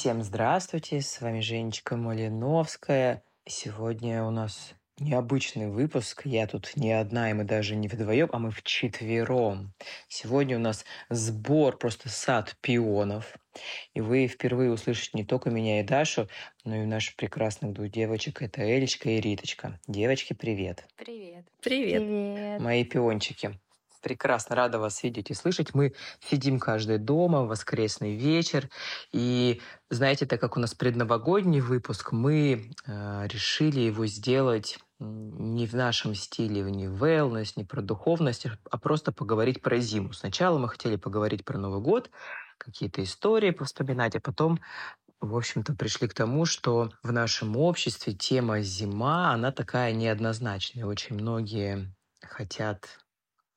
Всем здравствуйте, с вами Женечка Малиновская. Сегодня у нас необычный выпуск. Я тут не одна, и мы даже не вдвоем, а мы вчетвером. Сегодня у нас сбор, просто сад пионов. И вы впервые услышите не только меня и Дашу, но и наших прекрасных двух девочек. Это Элечка и Риточка. Девочки, привет. Привет. Привет. Привет. Мои пиончики. Прекрасно рада вас видеть и слышать. Мы сидим каждый дома, воскресный вечер. И знаете, так как у нас предновогодний выпуск, мы э, решили его сделать не в нашем стиле, не в wellness, не про духовность, а просто поговорить про зиму. Сначала мы хотели поговорить про Новый год, какие-то истории повспоминать, а потом в общем-то, пришли к тому, что в нашем обществе тема зима, она такая неоднозначная. Очень многие хотят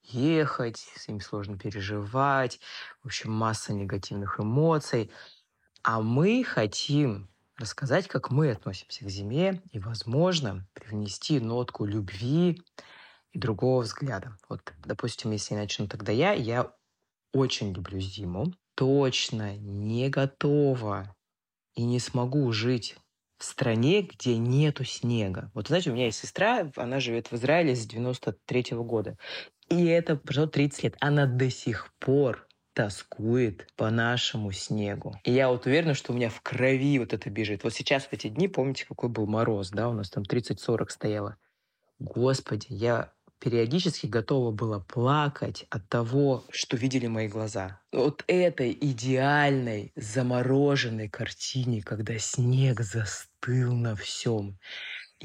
ехать, им сложно переживать, в общем, масса негативных эмоций. А мы хотим рассказать, как мы относимся к зиме и, возможно, привнести нотку любви и другого взгляда. Вот, допустим, если я начну тогда я, я очень люблю зиму, точно не готова и не смогу жить в стране, где нету снега. Вот знаете, у меня есть сестра, она живет в Израиле с 93 -го года. И это прошло 30 лет. Она до сих пор тоскует по нашему снегу. И я вот уверена, что у меня в крови вот это бежит. Вот сейчас в эти дни, помните, какой был мороз, да, у нас там 30-40 стояло. Господи, я периодически готова была плакать от того, что видели мои глаза. Вот этой идеальной замороженной картине, когда снег застыл на всем.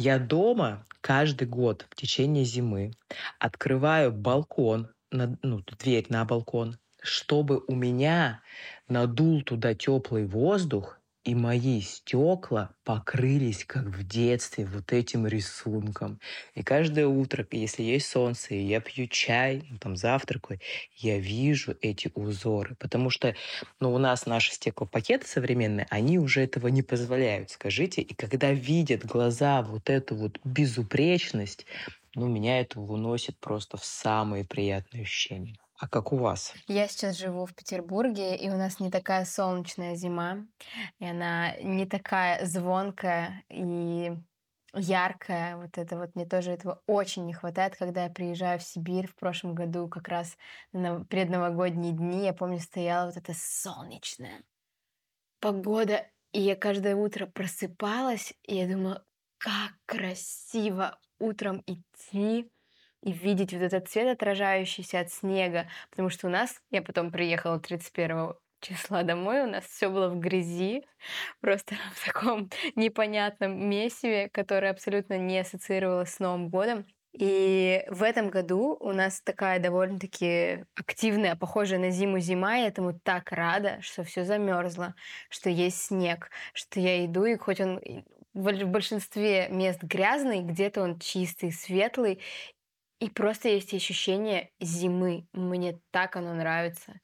Я дома каждый год в течение зимы открываю балкон, ну, дверь на балкон, чтобы у меня надул туда теплый воздух, и мои стекла покрылись, как в детстве, вот этим рисунком. И каждое утро, если есть солнце, и я пью чай, ну, там завтракаю, я вижу эти узоры. Потому что ну, у нас наши стеклопакеты современные, они уже этого не позволяют, скажите. И когда видят глаза вот эту вот безупречность, ну, меня это выносит просто в самые приятные ощущения. А как у вас? Я сейчас живу в Петербурге, и у нас не такая солнечная зима, и она не такая звонкая и яркая. Вот это вот мне тоже этого очень не хватает, когда я приезжаю в Сибирь в прошлом году, как раз на предновогодние дни. Я помню, стояла вот эта солнечная погода, и я каждое утро просыпалась, и я думала, как красиво утром идти и видеть вот этот цвет, отражающийся от снега. Потому что у нас, я потом приехала 31 числа домой, у нас все было в грязи, просто в таком непонятном месиве, которое абсолютно не ассоциировалось с Новым годом. И в этом году у нас такая довольно-таки активная, похожая на зиму зима, я этому так рада, что все замерзло, что есть снег, что я иду, и хоть он в большинстве мест грязный, где-то он чистый, светлый, и просто есть ощущение зимы. Мне так оно нравится.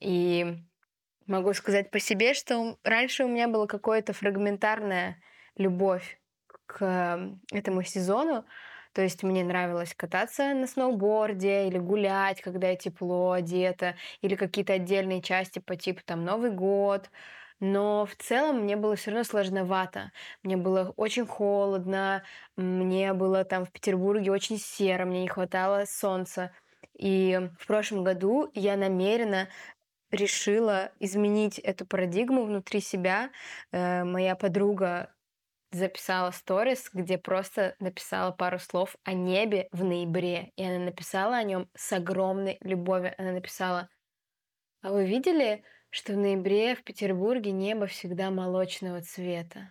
И могу сказать по себе, что раньше у меня была какая-то фрагментарная любовь к этому сезону. То есть мне нравилось кататься на сноуборде или гулять, когда тепло одето, или какие-то отдельные части по типу там Новый год, но в целом мне было все равно сложновато. Мне было очень холодно, мне было там в Петербурге очень серо, мне не хватало солнца. И в прошлом году я намеренно решила изменить эту парадигму внутри себя. Э, моя подруга записала сторис, где просто написала пару слов о небе в ноябре. И она написала о нем с огромной любовью. Она написала, а вы видели, что в ноябре в Петербурге небо всегда молочного цвета.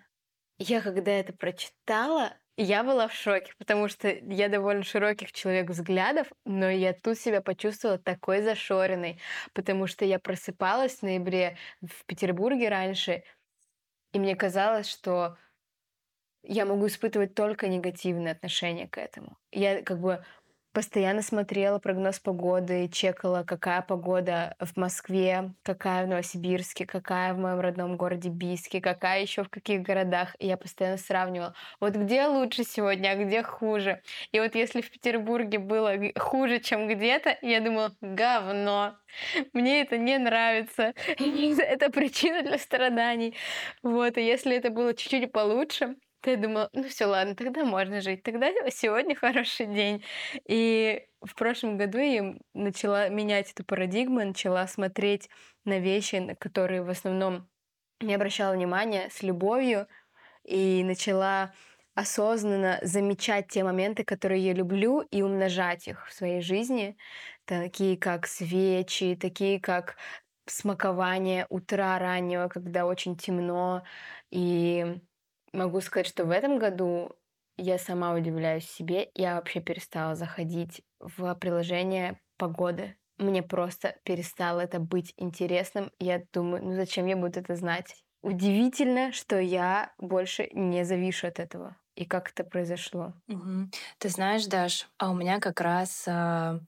Я когда это прочитала, я была в шоке, потому что я довольно широких человек взглядов, но я тут себя почувствовала такой зашоренной, потому что я просыпалась в ноябре в Петербурге раньше, и мне казалось, что я могу испытывать только негативное отношение к этому. Я как бы постоянно смотрела прогноз погоды, чекала, какая погода в Москве, какая в Новосибирске, какая в моем родном городе Бийске, какая еще в каких городах. И я постоянно сравнивала, вот где лучше сегодня, а где хуже. И вот если в Петербурге было хуже, чем где-то, я думала, говно, мне это не нравится, это причина для страданий. Вот, и если это было чуть-чуть получше, то я думала, ну все, ладно, тогда можно жить, тогда сегодня хороший день. И в прошлом году я начала менять эту парадигму, начала смотреть на вещи, на которые в основном не обращала внимания, с любовью, и начала осознанно замечать те моменты, которые я люблю, и умножать их в своей жизни, такие как свечи, такие как смакование утра раннего, когда очень темно, и Могу сказать, что в этом году я сама удивляюсь себе. Я вообще перестала заходить в приложение погоды. Мне просто перестало это быть интересным. Я думаю, ну зачем я буду это знать? Удивительно, что я больше не завишу от этого. И как это произошло? Угу. Ты знаешь, Даш, а у меня как раз а,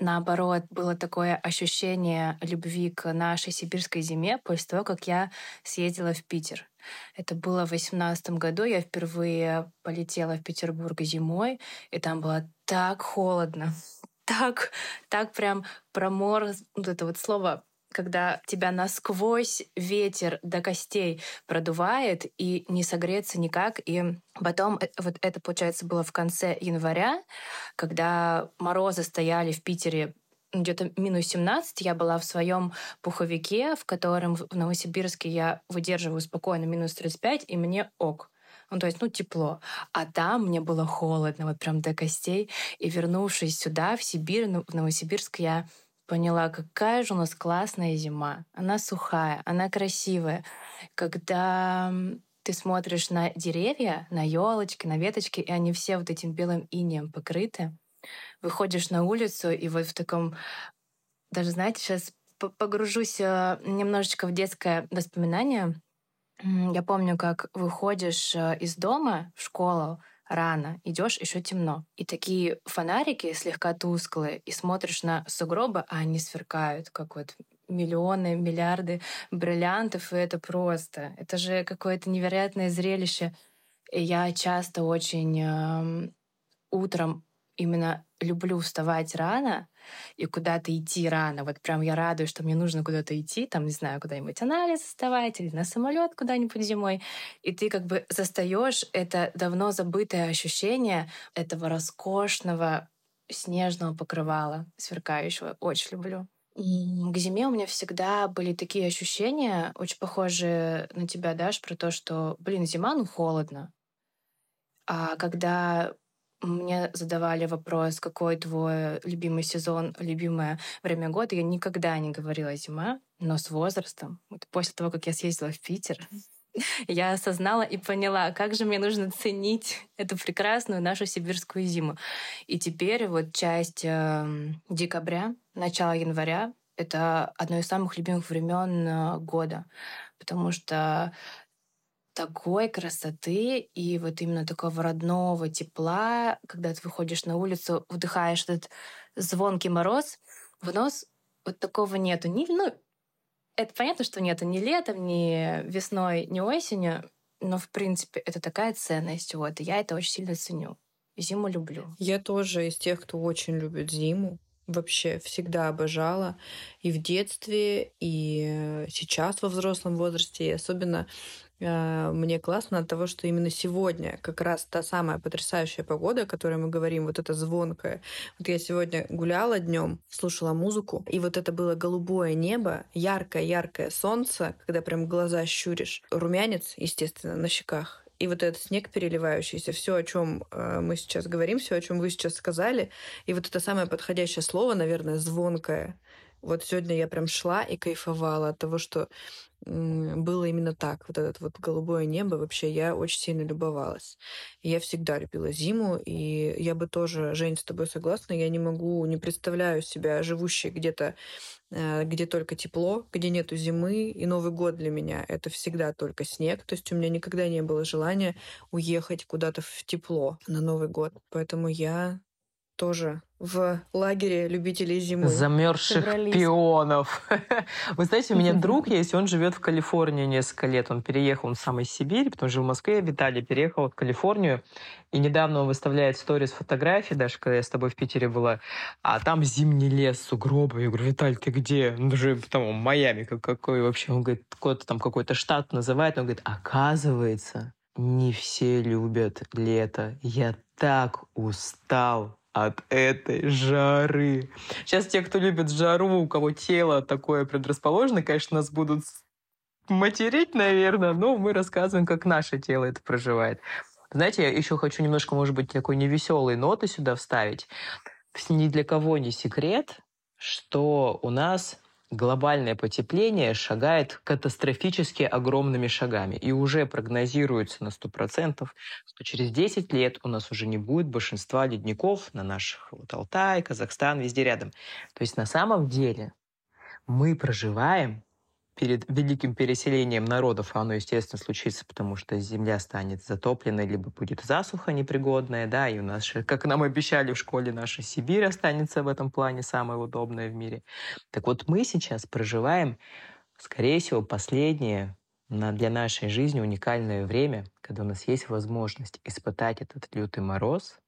наоборот, было такое ощущение любви к нашей сибирской зиме после того, как я съездила в Питер. Это было в 2018 году. Я впервые полетела в Петербург зимой, и там было так холодно. Так, так прям промор, вот это вот слово когда тебя насквозь ветер до костей продувает и не согреться никак. И потом, э, вот это, получается, было в конце января, когда морозы стояли в Питере где-то минус 17, я была в своем пуховике, в котором в Новосибирске я выдерживаю спокойно минус 35, и мне ок. Ну, то есть, ну, тепло. А там мне было холодно, вот прям до костей. И вернувшись сюда, в Сибирь, ну, в Новосибирск, я поняла, какая же у нас классная зима. Она сухая, она красивая. Когда ты смотришь на деревья, на елочки, на веточки, и они все вот этим белым инеем покрыты, выходишь на улицу, и вот в таком... Даже, знаете, сейчас погружусь э, немножечко в детское воспоминание. Я помню, как выходишь э, из дома в школу, рано, идешь еще темно. И такие фонарики слегка тусклые, и смотришь на сугробы, а они сверкают, как вот миллионы, миллиарды бриллиантов, и это просто. Это же какое-то невероятное зрелище. И я часто очень э, утром именно люблю вставать рано и куда-то идти рано. Вот прям я радуюсь, что мне нужно куда-то идти, там, не знаю, куда-нибудь анализ вставать или на самолет куда-нибудь зимой. И ты как бы застаешь это давно забытое ощущение этого роскошного снежного покрывала, сверкающего. Очень люблю. К зиме у меня всегда были такие ощущения, очень похожие на тебя, Даш, про то, что, блин, зима, ну, холодно. А когда мне задавали вопрос, какой твой любимый сезон, любимое время года, я никогда не говорила зима, но с возрастом, вот после того, как я съездила в Питер, я осознала и поняла, как же мне нужно ценить эту прекрасную нашу сибирскую зиму. И теперь вот часть э, декабря, начало января — это одно из самых любимых времен э, года, потому что такой красоты и вот именно такого родного тепла, когда ты выходишь на улицу, вдыхаешь этот звонкий мороз, в нос вот такого нету. Ни, ну, это понятно, что нету ни летом, ни весной, ни осенью, но, в принципе, это такая ценность. Вот, и я это очень сильно ценю. Зиму люблю. Я тоже из тех, кто очень любит зиму. Вообще всегда обожала и в детстве, и сейчас во взрослом возрасте, и особенно мне классно от того, что именно сегодня как раз та самая потрясающая погода, о которой мы говорим, вот это звонкое. Вот я сегодня гуляла днем, слушала музыку, и вот это было голубое небо, яркое-яркое солнце, когда прям глаза щуришь, румянец, естественно, на щеках, и вот этот снег переливающийся, все, о чем э, мы сейчас говорим, все, о чем вы сейчас сказали, и вот это самое подходящее слово, наверное, звонкое. Вот сегодня я прям шла и кайфовала от того, что было именно так. Вот это вот голубое небо, вообще я очень сильно любовалась. Я всегда любила зиму, и я бы тоже, Жень, с тобой согласна, я не могу, не представляю себя живущей где-то, э, где только тепло, где нету зимы, и Новый год для меня это всегда только снег. То есть у меня никогда не было желания уехать куда-то в тепло на Новый год. Поэтому я тоже в лагере любителей зимы. Замерзших пионов. Вы знаете, у меня друг есть, он живет в Калифорнии несколько лет. Он переехал, он сам из Сибири, потом жил в Москве, Виталий переехал в Калифорнию. И недавно он выставляет сторис фотографий, даже когда я с тобой в Питере была, а там зимний лес, сугробы. Я говорю, Виталь, ты где? Он же там Майами как, какой вообще? Он говорит, какой-то там какой-то штат называет. Он говорит, оказывается, не все любят лето. Я так устал от этой жары. Сейчас те, кто любит жару, у кого тело такое предрасположено, конечно, нас будут материть, наверное, но мы рассказываем, как наше тело это проживает. Знаете, я еще хочу немножко, может быть, такой невеселой ноты сюда вставить. Ни для кого не секрет, что у нас глобальное потепление шагает катастрофически огромными шагами. И уже прогнозируется на 100%, что через 10 лет у нас уже не будет большинства ледников на наших вот Алтай, Казахстан, везде рядом. То есть на самом деле мы проживаем перед великим переселением народов, оно, естественно, случится, потому что земля станет затопленной, либо будет засуха непригодная, да, и у нас, как нам обещали в школе, наша Сибирь останется в этом плане самая удобная в мире. Так вот, мы сейчас проживаем, скорее всего, последнее для нашей жизни уникальное время, когда у нас есть возможность испытать этот лютый мороз,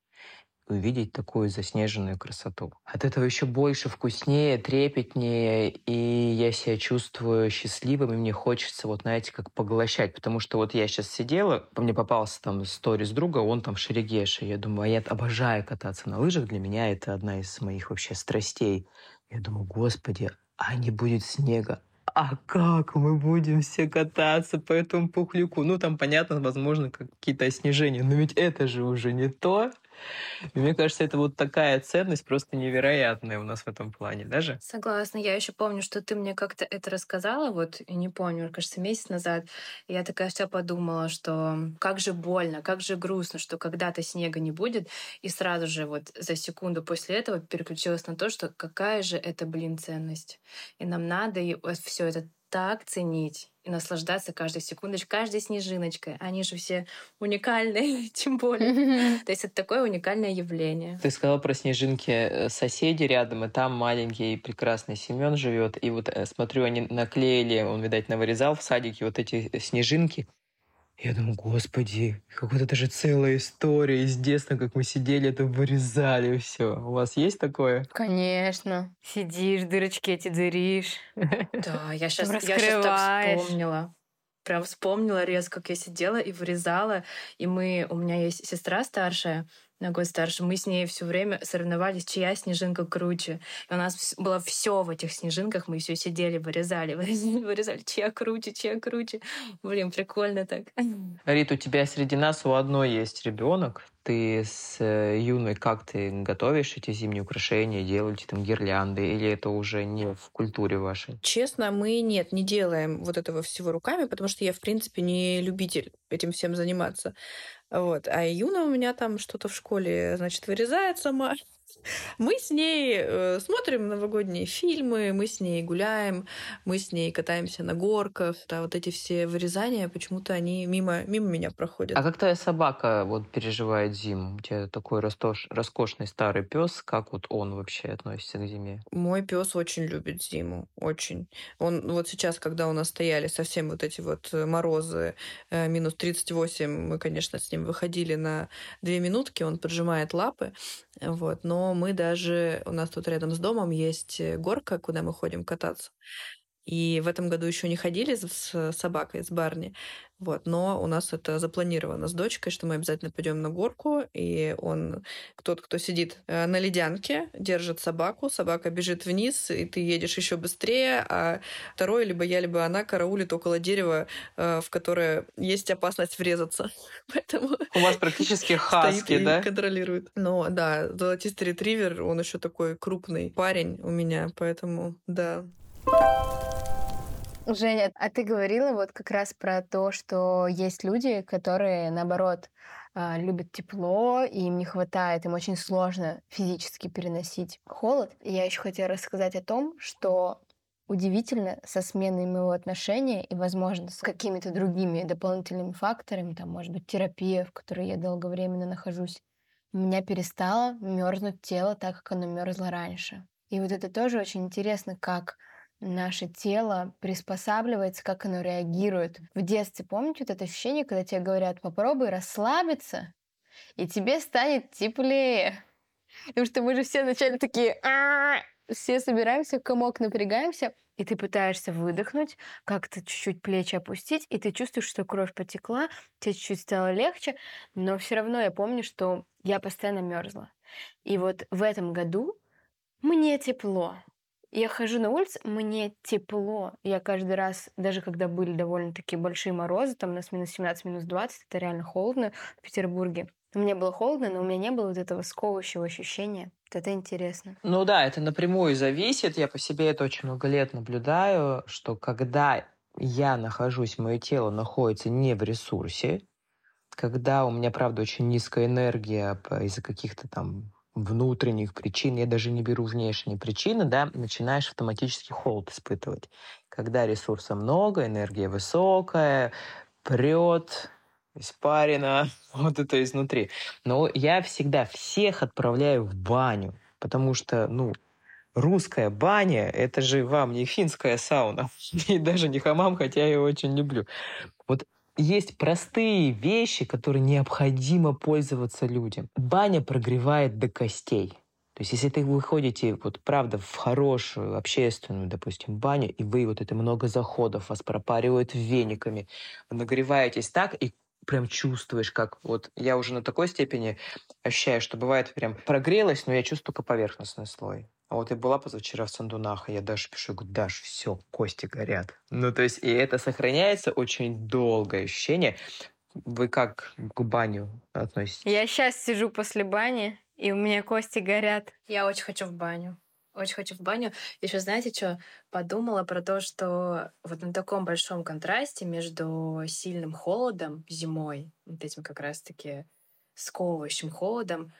увидеть такую заснеженную красоту. От этого еще больше вкуснее, трепетнее, и я себя чувствую счастливым, и мне хочется, вот знаете, как поглощать. Потому что вот я сейчас сидела, мне попался там сторис друга, он там в Шерегеше. Я думаю, а я обожаю кататься на лыжах, для меня это одна из моих вообще страстей. Я думаю, господи, а не будет снега, а как мы будем все кататься по этому пухляку? Ну, там, понятно, возможно, какие-то снижения, но ведь это же уже не то. Мне кажется, это вот такая ценность просто невероятная у нас в этом плане даже. Согласна. Я еще помню, что ты мне как-то это рассказала, вот, и не помню, кажется, месяц назад. Я такая вся подумала, что как же больно, как же грустно, что когда-то снега не будет. И сразу же вот за секунду после этого переключилась на то, что какая же это, блин, ценность. И нам надо все это так ценить и наслаждаться каждой секундочкой, каждой снежиночкой. Они же все уникальные, тем более. То есть это такое уникальное явление. Ты сказала про снежинки э, соседи рядом, и там маленький прекрасный Семен живет. И вот э, смотрю, они наклеили, он, видать, навырезал в садике вот эти э, снежинки. Я думаю, господи, какая-то даже целая история из детства, как мы сидели, это вырезали все. У вас есть такое? Конечно. Сидишь, дырочки эти дыришь. Да, я сейчас, я сейчас так вспомнила. Прям вспомнила резко, как я сидела и вырезала. И мы, у меня есть сестра старшая, на год старше. Мы с ней все время соревновались, чья снежинка круче. И у нас было все в этих снежинках. Мы все сидели, вырезали, вырезали, чья круче, чья круче. Блин, прикольно так. Рит, у тебя среди нас у одной есть ребенок. Ты с э, юной как ты готовишь эти зимние украшения, делаете там гирлянды, или это уже не в культуре вашей? Честно, мы нет, не делаем вот этого всего руками, потому что я, в принципе, не любитель этим всем заниматься. Вот. А Юна у меня там что-то в школе, значит, вырезает сама. Мы с ней э, смотрим новогодние фильмы, мы с ней гуляем, мы с ней катаемся на горках. Да, вот эти все вырезания, почему-то они мимо, мимо меня проходят. А как твоя собака вот переживает зиму? У тебя такой ростош, роскошный старый пес, как вот он вообще относится к зиме? Мой пес очень любит зиму, очень. Он вот сейчас, когда у нас стояли совсем вот эти вот морозы, э, минус 38, мы, конечно, с ним выходили на две минутки, он поджимает лапы, вот, но мы даже... У нас тут рядом с домом есть горка, куда мы ходим кататься. И в этом году еще не ходили с собакой, с Барни. Вот, но у нас это запланировано с дочкой, что мы обязательно пойдем на горку, и он, тот, кто сидит э, на ледянке, держит собаку, собака бежит вниз, и ты едешь еще быстрее, а второй, либо я, либо она караулит около дерева, э, в которое есть опасность врезаться. Поэтому у вас практически хаски, да? контролирует. Но да, золотистый ретривер, он еще такой крупный парень у меня, поэтому да. Женя, а ты говорила вот как раз про то, что есть люди, которые, наоборот, а, любят тепло, и им не хватает, им очень сложно физически переносить холод. И я еще хотела рассказать о том, что удивительно со сменой моего отношения и, возможно, с какими-то другими дополнительными факторами, там, может быть, терапия, в которой я долговременно нахожусь, у меня перестало мерзнуть тело так, как оно мерзло раньше. И вот это тоже очень интересно, как наше тело приспосабливается, как оно реагирует. В детстве помните вот это ощущение, когда тебе говорят, попробуй расслабиться, и тебе станет теплее. Потому что мы же все вначале такие, все собираемся, комок напрягаемся, и ты пытаешься выдохнуть, как-то чуть-чуть плечи опустить, и ты чувствуешь, что кровь потекла, тебе чуть-чуть стало легче, но все равно я помню, что я постоянно мерзла. И вот в этом году мне тепло. Я хожу на улицу, мне тепло. Я каждый раз, даже когда были довольно-таки большие морозы, там у нас минус 17, минус 20, это реально холодно в Петербурге. Мне было холодно, но у меня не было вот этого сковывающего ощущения. Это интересно. Ну да, это напрямую зависит. Я по себе это очень много лет наблюдаю, что когда я нахожусь, мое тело находится не в ресурсе, когда у меня, правда, очень низкая энергия из-за каких-то там внутренних причин, я даже не беру внешние причины, да, начинаешь автоматически холод испытывать. Когда ресурса много, энергия высокая, прет, испарина, вот это изнутри. Но я всегда всех отправляю в баню, потому что, ну, русская баня – это же вам не финская сауна, и даже не хамам, хотя я его очень люблю. Есть простые вещи, которые необходимо пользоваться людям. Баня прогревает до костей. То есть, если вы ходите, вот правда, в хорошую общественную, допустим, баню, и вы вот это много заходов, вас пропаривают вениками, нагреваетесь так, и прям чувствуешь, как вот я уже на такой степени ощущаю, что бывает прям прогрелась, но я чувствую только поверхностный слой. А вот я была позавчера в Сандунах, и я даже пишу, говорю, Даш, все, кости горят. Ну, то есть, и это сохраняется очень долгое ощущение. Вы как к баню относитесь? Я сейчас сижу после бани, и у меня кости горят. Я очень хочу в баню. Очень хочу в баню. Еще знаете, что подумала про то, что вот на таком большом контрасте между сильным холодом зимой, вот этим как раз-таки сковывающим холодом,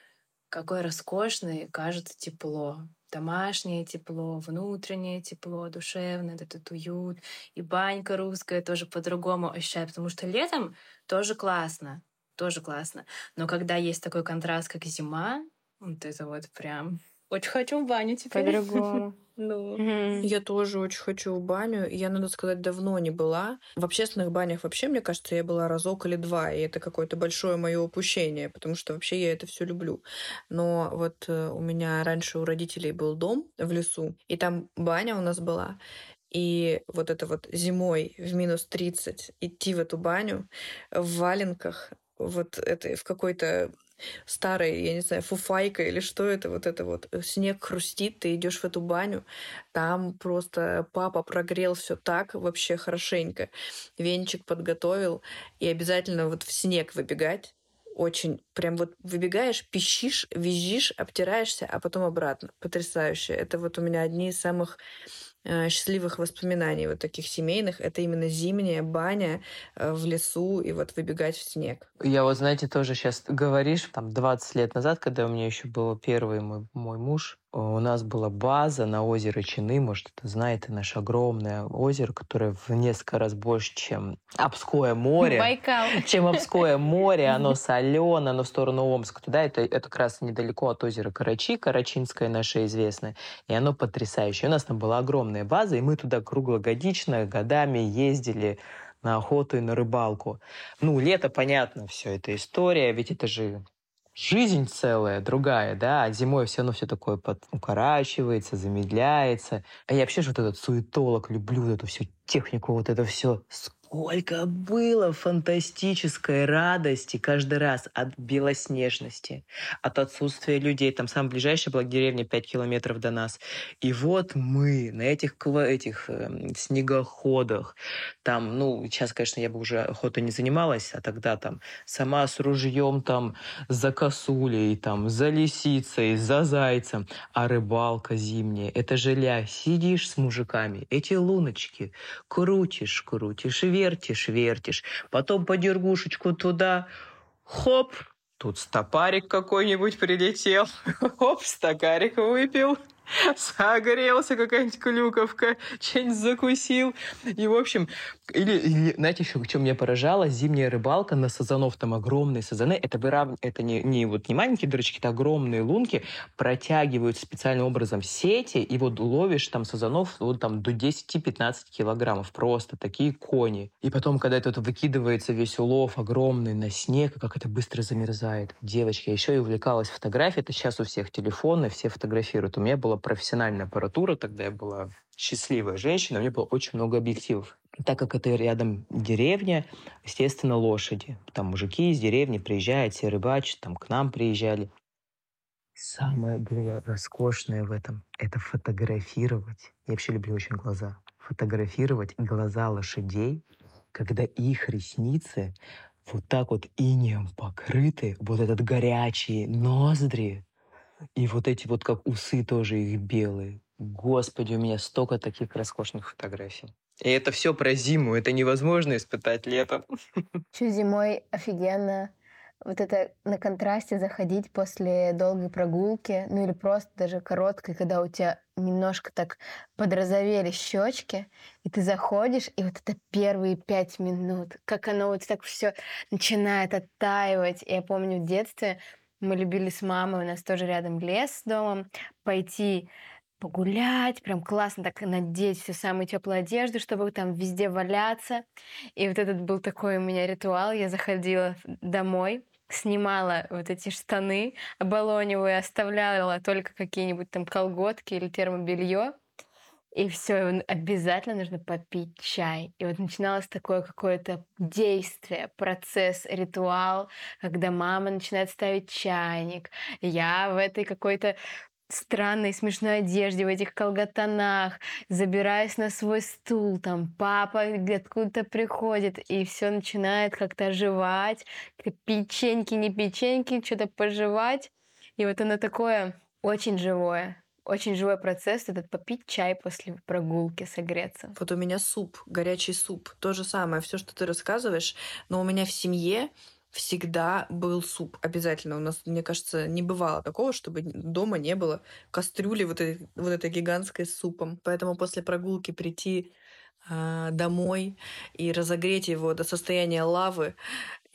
какое роскошное кажется тепло домашнее тепло, внутреннее тепло, душевное, этот уют. И банька русская тоже по-другому ощущаю, потому что летом тоже классно, тоже классно. Но когда есть такой контраст, как зима, вот это вот прям очень хочу в баню теперь. По-другому. Ну. Я тоже очень хочу в баню. Я, надо сказать, давно не была. В общественных банях вообще, мне кажется, я была разок или два, и это какое-то большое мое упущение, потому что вообще я это все люблю. Но вот э, у меня раньше у родителей был дом в лесу, и там баня у нас была. И вот это вот зимой в минус 30 идти в эту баню в валенках, вот это в какой-то старой, я не знаю, фуфайка или что это, вот это вот. Э, снег хрустит, ты идешь в эту баню, там просто папа прогрел все так вообще хорошенько, венчик подготовил, и обязательно вот в снег выбегать, очень прям вот выбегаешь, пищишь, визжишь, обтираешься, а потом обратно. Потрясающе. Это вот у меня одни из самых счастливых воспоминаний вот таких семейных. Это именно зимняя баня э, в лесу и вот выбегать в снег. Я вот, знаете, тоже сейчас говоришь, там, 20 лет назад, когда у меня еще был первый мой, мой муж, у нас была база на озеро Чины, может, это знаете, наше огромное озеро, которое в несколько раз больше, чем Обское море. Байкал. Чем Обское море, оно соленое, оно в сторону Омска туда. Это, это как раз недалеко от озера Карачи, Карачинское наше известное. И оно потрясающее. У нас там была огромная база, и мы туда круглогодично, годами ездили на охоту и на рыбалку. Ну, лето, понятно, все это история, ведь это же жизнь целая другая, да, а зимой все равно все такое под, укорачивается, замедляется. А я вообще же вот этот суетолог, люблю вот эту всю технику, вот это все Сколько было фантастической радости каждый раз от белоснежности, от отсутствия людей. Там самая ближайшая была деревня 5 километров до нас. И вот мы на этих, этих э, снегоходах, там, ну, сейчас, конечно, я бы уже охотой не занималась, а тогда там сама с ружьем там за косулей, там, за лисицей, за зайцем. А рыбалка зимняя, это же сидишь с мужиками, эти луночки крутишь, крутишь, вертишь, вертишь, потом по дергушечку туда, хоп, тут стопарик какой-нибудь прилетел, хоп, стакарик выпил, Согрелся какая-нибудь клюковка, что-нибудь закусил. И, в общем, или, или знаете, еще что меня поражало? Зимняя рыбалка на сазанов, там огромные сазаны. Это, вырав... это не, не, вот, не маленькие дырочки, это огромные лунки. Протягивают специальным образом сети, и вот ловишь там сазанов вот там до 10-15 килограммов. Просто такие кони. И потом, когда это вот выкидывается весь улов огромный на снег, как это быстро замерзает. Девочки, я еще и увлекалась фотографией. Это сейчас у всех телефоны, все фотографируют. У меня была профессиональная аппаратура, тогда я была счастливая женщина, у меня было очень много объективов. Так как это рядом деревня, естественно, лошади. Там мужики из деревни приезжают, все рыбачат, там к нам приезжали. Самое было роскошное в этом — это фотографировать. Я вообще люблю очень глаза. Фотографировать глаза лошадей, когда их ресницы вот так вот инеем покрыты, вот этот горячие ноздри, и вот эти вот как усы тоже их белые. Господи, у меня столько таких роскошных фотографий. И это все про зиму, это невозможно испытать летом. Еще зимой офигенно вот это на контрасте заходить после долгой прогулки, ну или просто даже короткой, когда у тебя немножко так подрозовели щечки, и ты заходишь, и вот это первые пять минут, как оно вот так все начинает оттаивать. Я помню в детстве мы любили с мамой, у нас тоже рядом лес с домом, пойти погулять, прям классно так надеть всю самую теплую одежду, чтобы там везде валяться. И вот этот был такой у меня ритуал. Я заходила домой, снимала вот эти штаны оболоневые, оставляла только какие-нибудь там колготки или термобелье. И все, обязательно нужно попить чай. И вот начиналось такое какое-то действие, процесс, ритуал, когда мама начинает ставить чайник. Я в этой какой-то странной смешной одежде, в этих колготанах, забираюсь на свой стул, там папа откуда-то приходит, и все начинает как-то оживать, печеньки, не печеньки, что-то пожевать. И вот оно такое очень живое. Очень живой процесс этот попить чай после прогулки, согреться. Вот у меня суп, горячий суп. То же самое, все, что ты рассказываешь, но у меня в семье всегда был суп. Обязательно. У нас, мне кажется, не бывало такого, чтобы дома не было кастрюли вот этой, вот этой гигантской с супом. Поэтому после прогулки прийти э, домой и разогреть его до состояния лавы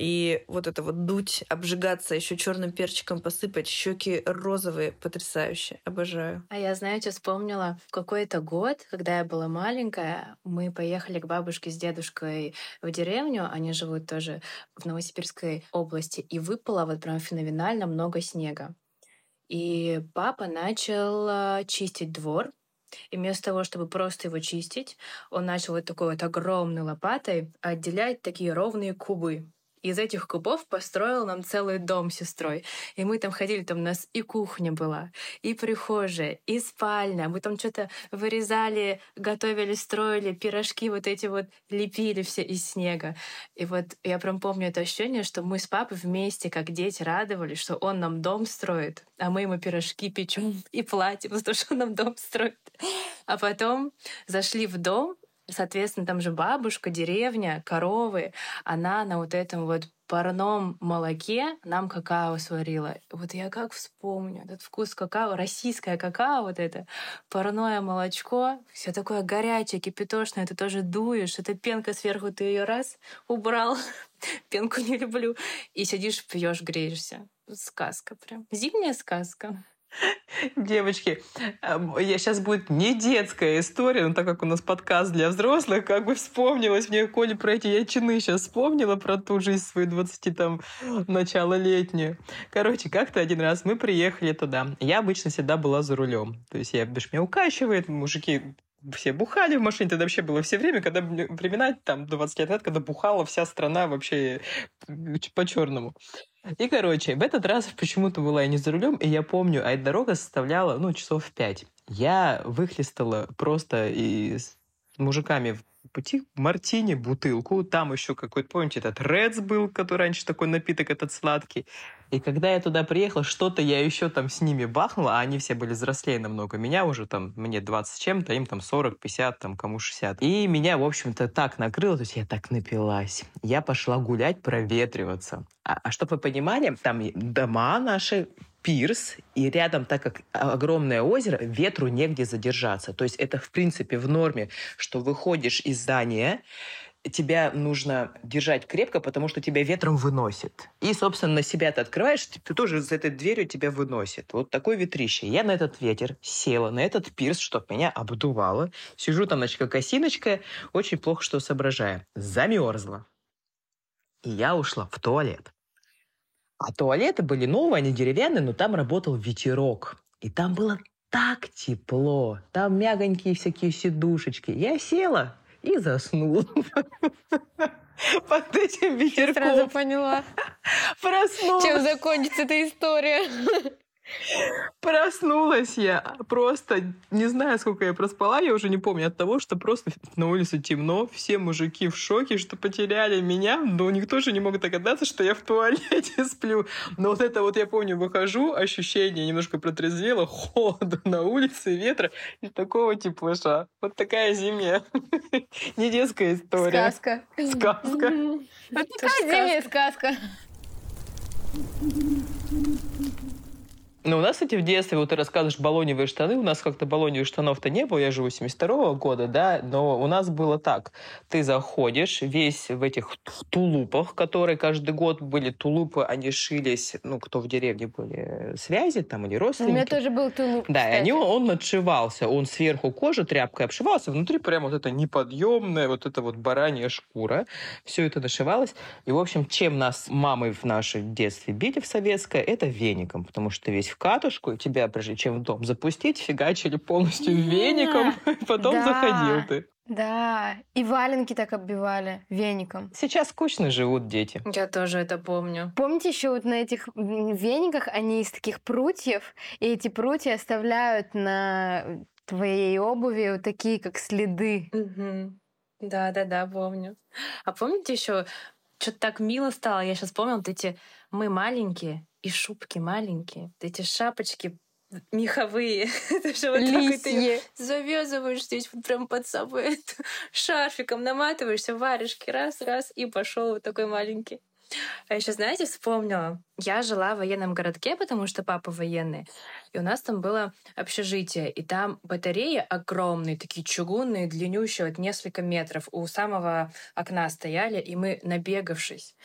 и вот это вот дуть, обжигаться, еще черным перчиком посыпать, щеки розовые, потрясающе, обожаю. А я, знаете, вспомнила какой-то год, когда я была маленькая, мы поехали к бабушке с дедушкой в деревню, они живут тоже в Новосибирской области, и выпало вот прям феноменально много снега. И папа начал а, чистить двор, и вместо того, чтобы просто его чистить, он начал вот такой вот огромной лопатой отделять такие ровные кубы из этих кубов построил нам целый дом с сестрой. И мы там ходили, там у нас и кухня была, и прихожая, и спальня. Мы там что-то вырезали, готовили, строили, пирожки вот эти вот лепили все из снега. И вот я прям помню это ощущение, что мы с папой вместе, как дети, радовались, что он нам дом строит, а мы ему пирожки печем и платим за то, что он нам дом строит. А потом зашли в дом, Соответственно, там же бабушка, деревня, коровы. Она на вот этом вот парном молоке нам какао сварила. Вот я как вспомню этот вкус какао, российское какао, вот это парное молочко, все такое горячее, кипятошное, ты тоже дуешь, эта пенка сверху, ты ее раз убрал, пенку не люблю, и сидишь, пьешь, греешься. Сказка прям. Зимняя сказка. Девочки, я сейчас будет не детская история, но так как у нас подкаст для взрослых, как бы вспомнилось мне, Коля, про эти ячины сейчас вспомнила, про ту жизнь свою 20 там, начало летнюю. Короче, как-то один раз мы приехали туда. Я обычно всегда была за рулем. То есть я, бишь, меня укачивает, мужики все бухали в машине, тогда вообще было все время, когда времена, там, 20 лет назад, когда бухала вся страна вообще по-черному. И, короче, в этот раз почему-то была я не за рулем, и я помню, а эта дорога составляла, ну, часов пять. Я выхлестала просто и с мужиками в пути мартини бутылку. Там еще какой-то, помните, этот Редс был, который раньше такой напиток этот сладкий. И когда я туда приехал, что-то я еще там с ними бахнула, а они все были взрослее намного меня уже, там, мне 20 с чем-то, им там 40, 50, там, кому 60. И меня, в общем-то, так накрыло, то есть я так напилась. Я пошла гулять, проветриваться. А, а чтобы вы понимали, там дома наши пирс, и рядом, так как огромное озеро, ветру негде задержаться. То есть это, в принципе, в норме, что выходишь из здания, тебя нужно держать крепко, потому что тебя ветром выносит. И, собственно, на себя ты открываешь, ты тоже за этой дверью тебя выносит. Вот такой ветрище. Я на этот ветер села, на этот пирс, чтобы меня обдувало. Сижу там, значит, как осиночка, очень плохо что соображаю. Замерзла. И я ушла в туалет. А туалеты были новые, они деревянные, но там работал ветерок. И там было так тепло. Там мягонькие всякие сидушечки. Я села, и заснул под этим ветерком. Я сразу поняла. Проснулась. Чем закончится эта история? Проснулась я просто, не знаю, сколько я проспала, я уже не помню от того, что просто на улице темно, все мужики в шоке, что потеряли меня, но никто же не мог догадаться, что я в туалете сплю. Но вот это вот я помню, выхожу, ощущение немножко протрезвело, холода на улице, ветра и такого теплыша. Вот такая зиме. Не детская история. Сказка. Сказка. Такая зимняя сказка. Ну, у нас, кстати, в детстве, вот ты рассказываешь баллоневые штаны, у нас как-то баллоневых штанов-то не было, я живу 72-го года, да, но у нас было так. Ты заходишь весь в этих тулупах, которые каждый год были тулупы, они шились, ну, кто в деревне были, связи там или родственники. У меня тоже был тулуп, Да, кстати. и они, он отшивался, он сверху кожа тряпкой обшивался, внутри прям вот это неподъемная, вот это вот баранья шкура, все это нашивалось. И, в общем, чем нас мамы в нашем детстве били в советское, это веником, потому что весь в катушку, и тебя, прежде чем в дом запустить, фигачили полностью Да. веником, и потом Да. заходил ты. Да, и валенки так оббивали веником. Сейчас скучно живут дети. Я тоже это помню. Помните еще вот на этих вениках они из таких прутьев, и эти прутья оставляют на твоей обуви вот такие как следы. Мгм. Да-да-да, помню. А помните еще, что-то так мило стало, я сейчас помню, вот эти мы маленькие, и шубки маленькие, эти шапочки меховые. Это же вот так вот ты Лисье. завязываешь здесь вот прям под собой шарфиком, наматываешься, варежки, раз-раз, и пошел вот такой маленький. А еще, знаете, вспомнила, я жила в военном городке, потому что папа военный, и у нас там было общежитие, и там батареи огромные, такие чугунные, длиннющие, вот несколько метров, у самого окна стояли, и мы, набегавшись,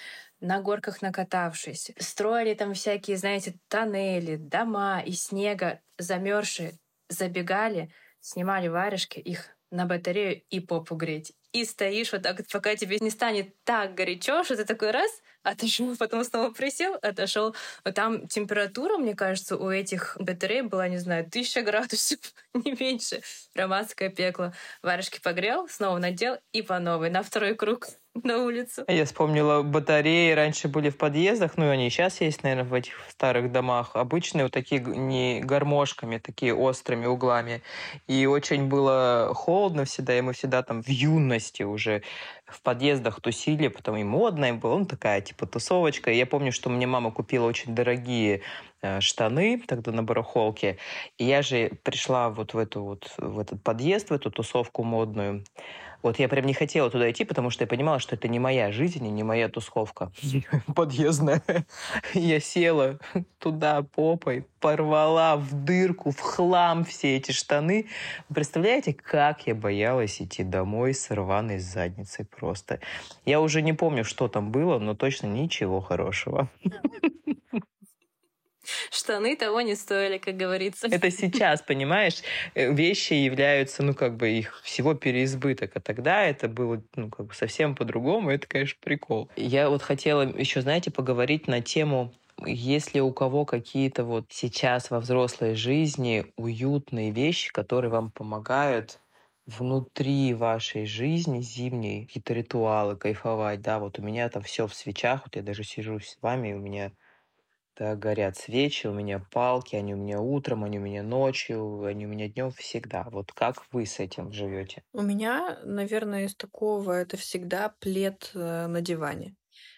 на горках накатавшись, строили там всякие, знаете, тоннели, дома из снега, замерзшие, забегали, снимали варежки, их на батарею и попу греть. И стоишь вот так, пока тебе не станет так горячо, что ты такой раз, отошел, потом снова присел, отошел. Но там температура, мне кажется, у этих батарей была, не знаю, тысяча градусов, не меньше. Романское пекло. Варежки погрел, снова надел и по новой, на второй круг на улицу. Я вспомнила, батареи раньше были в подъездах, ну, они и сейчас есть, наверное, в этих старых домах. Обычные вот такие не гармошками, такие острыми углами. И очень было холодно всегда, и мы всегда там в юности уже в подъездах тусили, потом и модная была, ну, такая типа тусовочка. Я помню, что мне мама купила очень дорогие э, штаны тогда на барахолке. И я же пришла вот в, эту вот, в этот подъезд, в эту тусовку модную. Вот я прям не хотела туда идти, потому что я понимала, что это не моя жизнь и не моя тусовка подъездная. Я села туда попой, порвала в дырку, в хлам все эти штаны. Вы представляете, как я боялась идти домой с рваной задницей просто. Я уже не помню, что там было, но точно ничего хорошего. Штаны того не стоили, как говорится. Это сейчас, понимаешь, э, вещи являются, ну, как бы их всего переизбыток. А тогда это было, ну, как бы совсем по-другому. Это, конечно, прикол. Я вот хотела еще, знаете, поговорить на тему если у кого какие-то вот сейчас во взрослой жизни уютные вещи, которые вам помогают внутри вашей жизни зимней, какие-то ритуалы, кайфовать, да, вот у меня там все в свечах, вот я даже сижу с вами, и у меня да, горят свечи, у меня палки, они у меня утром, они у меня ночью, они у меня днем всегда. Вот как вы с этим живете? У меня, наверное, из такого это всегда плед э, на диване.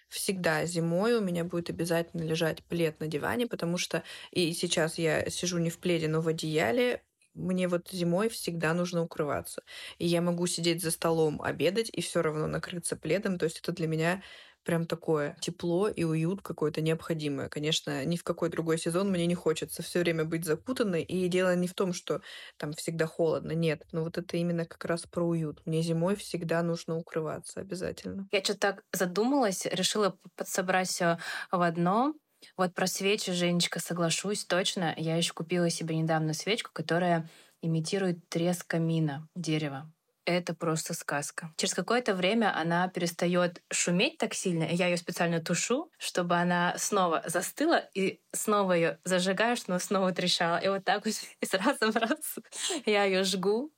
Всегда зимой у меня будет обязательно лежать плед на диване, потому что и сейчас я сижу не в пледе, но в одеяле. Мне вот зимой всегда нужно укрываться. И я могу сидеть за столом, обедать и все равно накрыться пледом. То есть это для меня прям такое тепло и уют какое-то необходимое. Конечно, ни в какой другой сезон мне не хочется все время быть закутанной, и дело не в том, что там всегда холодно, нет, но вот это именно как раз про уют. Мне зимой всегда нужно укрываться обязательно. Я что-то так задумалась, решила подсобрать все в одно. Вот про свечи, Женечка, соглашусь точно. Я еще купила себе недавно свечку, которая имитирует треск камина, дерева. Это просто сказка. Через какое-то время она перестает шуметь так сильно, и я ее специально тушу, чтобы она снова застыла, и снова ее зажигаешь, но снова трещала. И вот так вот из раза в раз я ее жгу.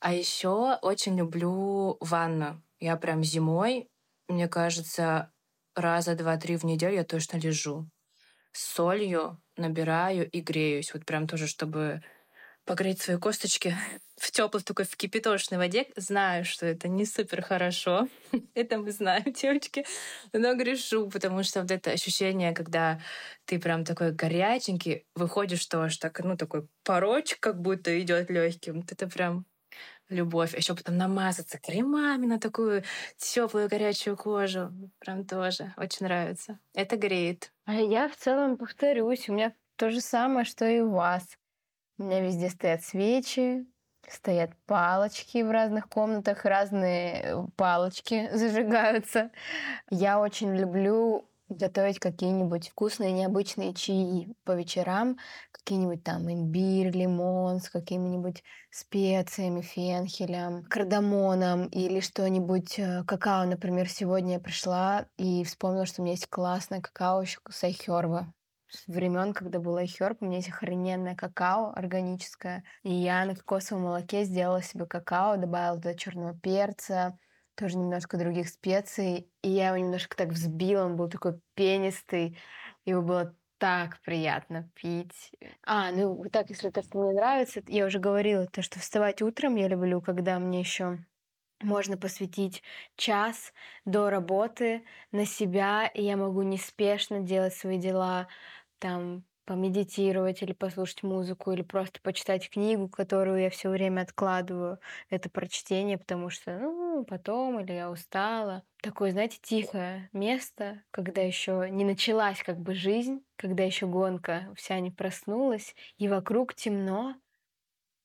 А еще очень люблю ванну. Я прям зимой, мне кажется, раза два-три в неделю я точно лежу. С солью набираю и греюсь. Вот прям тоже, чтобы погреть свои косточки в теплой такой в кипяточной воде. Знаю, что это не супер хорошо. это мы знаем, девочки. Но грешу, потому что вот это ощущение, когда ты прям такой горяченький, выходишь тоже так, ну, такой порочек как будто идет легким. Это прям любовь. Еще потом намазаться кремами на такую теплую горячую кожу. Прям тоже очень нравится. Это греет. А я в целом повторюсь, у меня то же самое, что и у вас. У меня везде стоят свечи, стоят палочки в разных комнатах, разные э, палочки зажигаются. Я очень люблю готовить какие-нибудь вкусные, необычные чаи по вечерам, какие-нибудь там имбирь, лимон с какими-нибудь специями, фенхелем, кардамоном или что-нибудь, э, какао, например, сегодня я пришла и вспомнила, что у меня есть классное какао еще с айхерба с времен, когда был айхерб, у меня есть охрененное какао органическое. И я на кокосовом молоке сделала себе какао, добавила туда черного перца, тоже немножко других специй. И я его немножко так взбила, он был такой пенистый. Его было так приятно пить. А, ну так, если то, что мне нравится, я уже говорила, то, что вставать утром я люблю, когда мне еще можно посвятить час до работы на себя, и я могу неспешно делать свои дела, там помедитировать или послушать музыку, или просто почитать книгу, которую я все время откладываю, это прочтение, потому что, ну, потом, или я устала. Такое, знаете, тихое место, когда еще не началась как бы жизнь, когда еще гонка вся не проснулась, и вокруг темно,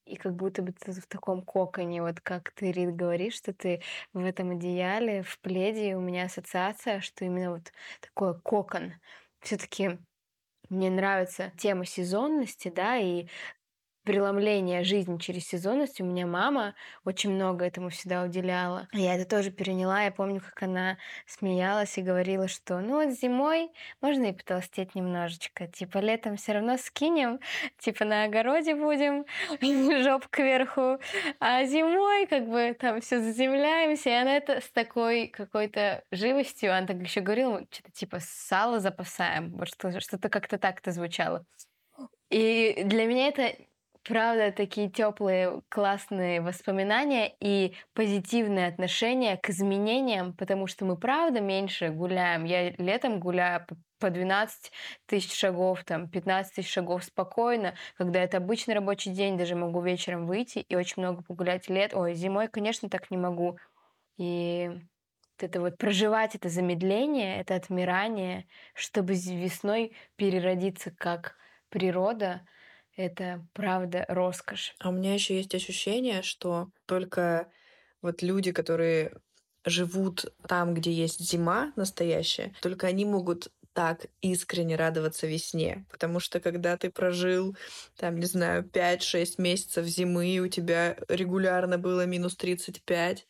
и как будто бы ты в таком коконе, вот как ты, Рит, говоришь, что ты в этом одеяле, в пледе, у меня ассоциация, что именно вот такой кокон. все таки мне нравится тема сезонности, да, и преломление жизни через сезонность. У меня мама очень много этому всегда уделяла. Я это тоже переняла. Я помню, как она смеялась и говорила, что ну вот зимой можно и потолстеть немножечко. Типа летом все равно скинем, типа на огороде будем, жоп кверху. А зимой как бы там все заземляемся. И она это с такой какой-то живостью, она так еще говорила, что-то типа сало запасаем. Вот что-то как-то так это звучало. И для меня это правда, такие теплые, классные воспоминания и позитивное отношение к изменениям, потому что мы, правда, меньше гуляем. Я летом гуляю по 12 тысяч шагов, там, 15 тысяч шагов спокойно, когда это обычный рабочий день, даже могу вечером выйти и очень много погулять лет. Ой, зимой, конечно, так не могу. И вот это вот проживать это замедление, это отмирание, чтобы весной переродиться как природа, это правда роскошь. А у меня еще есть ощущение, что только вот люди, которые живут там, где есть зима настоящая, только они могут так искренне радоваться весне. Потому что когда ты прожил, там, не знаю, 5-6 месяцев зимы, и у тебя регулярно было минус 35,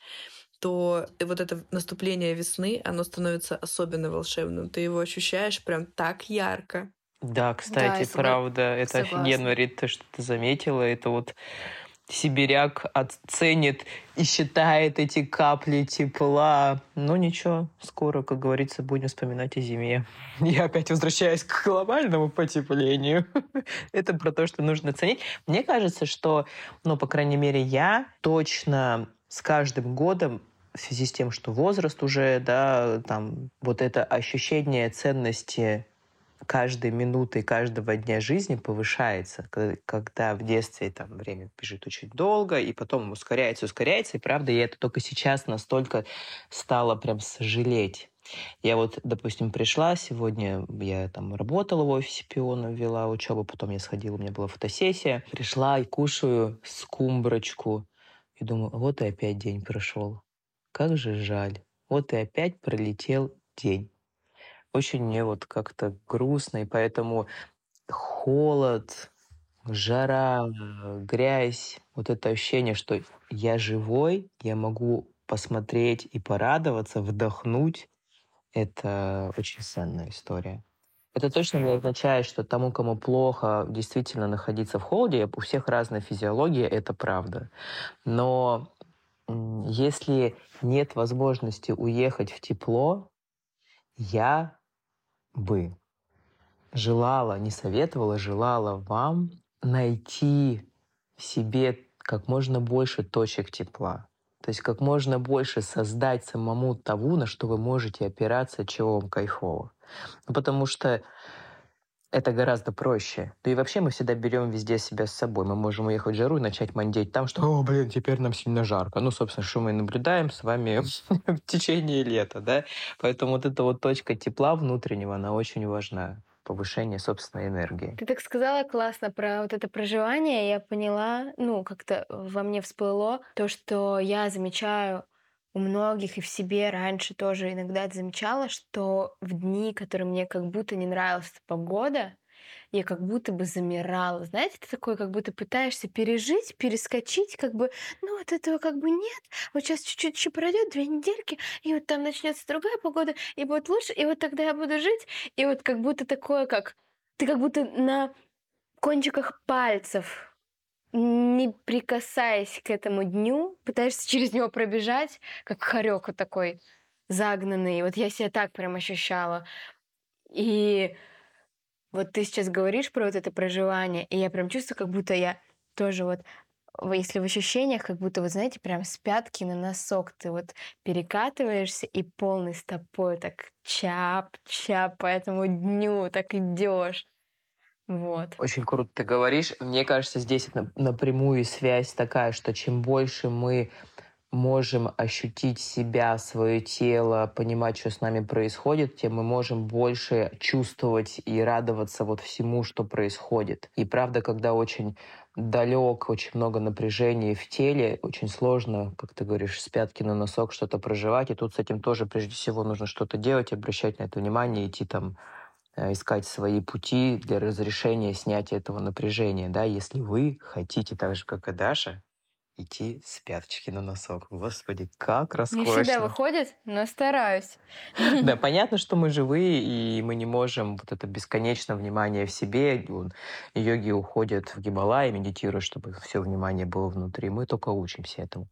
то вот это наступление весны, оно становится особенно волшебным. Ты его ощущаешь прям так ярко. Да, кстати, согла- правда, это согласна. офигенно, Рит, то, что ты заметила. Это вот сибиряк оценит и считает эти капли тепла. Ну ничего, скоро, как говорится, будем вспоминать о зиме. Я опять возвращаюсь к глобальному потеплению. Это про то, что нужно ценить. Мне кажется, что, ну, по крайней мере, я точно с каждым годом в связи с тем, что возраст уже, да, там, вот это ощущение ценности каждой минуты каждого дня жизни повышается, когда в детстве там время бежит очень долго, и потом ускоряется, ускоряется, и правда, я это только сейчас настолько стала прям сожалеть. Я вот, допустим, пришла сегодня, я там работала в офисе пиона, вела учебу, потом я сходила, у меня была фотосессия. Пришла и кушаю скумброчку. И думаю, вот и опять день прошел. Как же жаль. Вот и опять пролетел день. Очень мне вот как-то грустно, и поэтому холод, жара, грязь, вот это ощущение, что я живой, я могу посмотреть и порадоваться, вдохнуть, это очень ценная история. Это точно не означает, что тому, кому плохо действительно находиться в холоде, у всех разная физиология, это правда. Но если нет возможности уехать в тепло, я бы желала, не советовала, желала вам найти в себе как можно больше точек тепла. То есть как можно больше создать самому того, на что вы можете опираться, чего вам кайфово. Ну, потому что это гораздо проще. Ну и вообще мы всегда берем везде себя с собой. Мы можем уехать в жару и начать мандеть там, что, о, блин, теперь нам сильно жарко. Ну, собственно, что мы наблюдаем с вами в течение лета, да? Поэтому вот эта вот точка тепла внутреннего, она очень важна повышение собственной энергии. Ты так сказала классно про вот это проживание. Я поняла, ну, как-то во мне всплыло то, что я замечаю у многих и в себе раньше тоже иногда замечала, что в дни, которые мне как будто не нравилась погода, я как будто бы замирала. Знаете, ты такой, как будто пытаешься пережить, перескочить, как бы, ну вот этого как бы нет. Вот сейчас чуть-чуть еще пройдет, две недельки, и вот там начнется другая погода, и будет лучше, и вот тогда я буду жить. И вот как будто такое, как ты как будто на кончиках пальцев не прикасаясь к этому дню, пытаешься через него пробежать, как хорек вот такой загнанный. Вот я себя так прям ощущала. И вот ты сейчас говоришь про вот это проживание, и я прям чувствую, как будто я тоже вот если в ощущениях, как будто, вы знаете, прям с пятки на носок ты вот перекатываешься и полной стопой так чап-чап по этому дню так идешь. Вот. Очень круто ты говоришь. Мне кажется, здесь напрямую связь такая, что чем больше мы можем ощутить себя, свое тело, понимать, что с нами происходит, тем мы можем больше чувствовать и радоваться вот всему, что происходит. И правда, когда очень далек, очень много напряжения в теле, очень сложно, как ты говоришь, с пятки на носок что-то проживать. И тут с этим тоже прежде всего нужно что-то делать, обращать на это внимание, идти там искать свои пути для разрешения снятия этого напряжения. Да? Если вы хотите так же, как и Даша, идти с пяточки на носок. Господи, как роскошно. Не всегда выходит, но стараюсь. Да, понятно, что мы живые, и мы не можем вот это бесконечное внимание в себе. Йоги уходят в Гималай, медитируют, чтобы все внимание было внутри. Мы только учимся этому.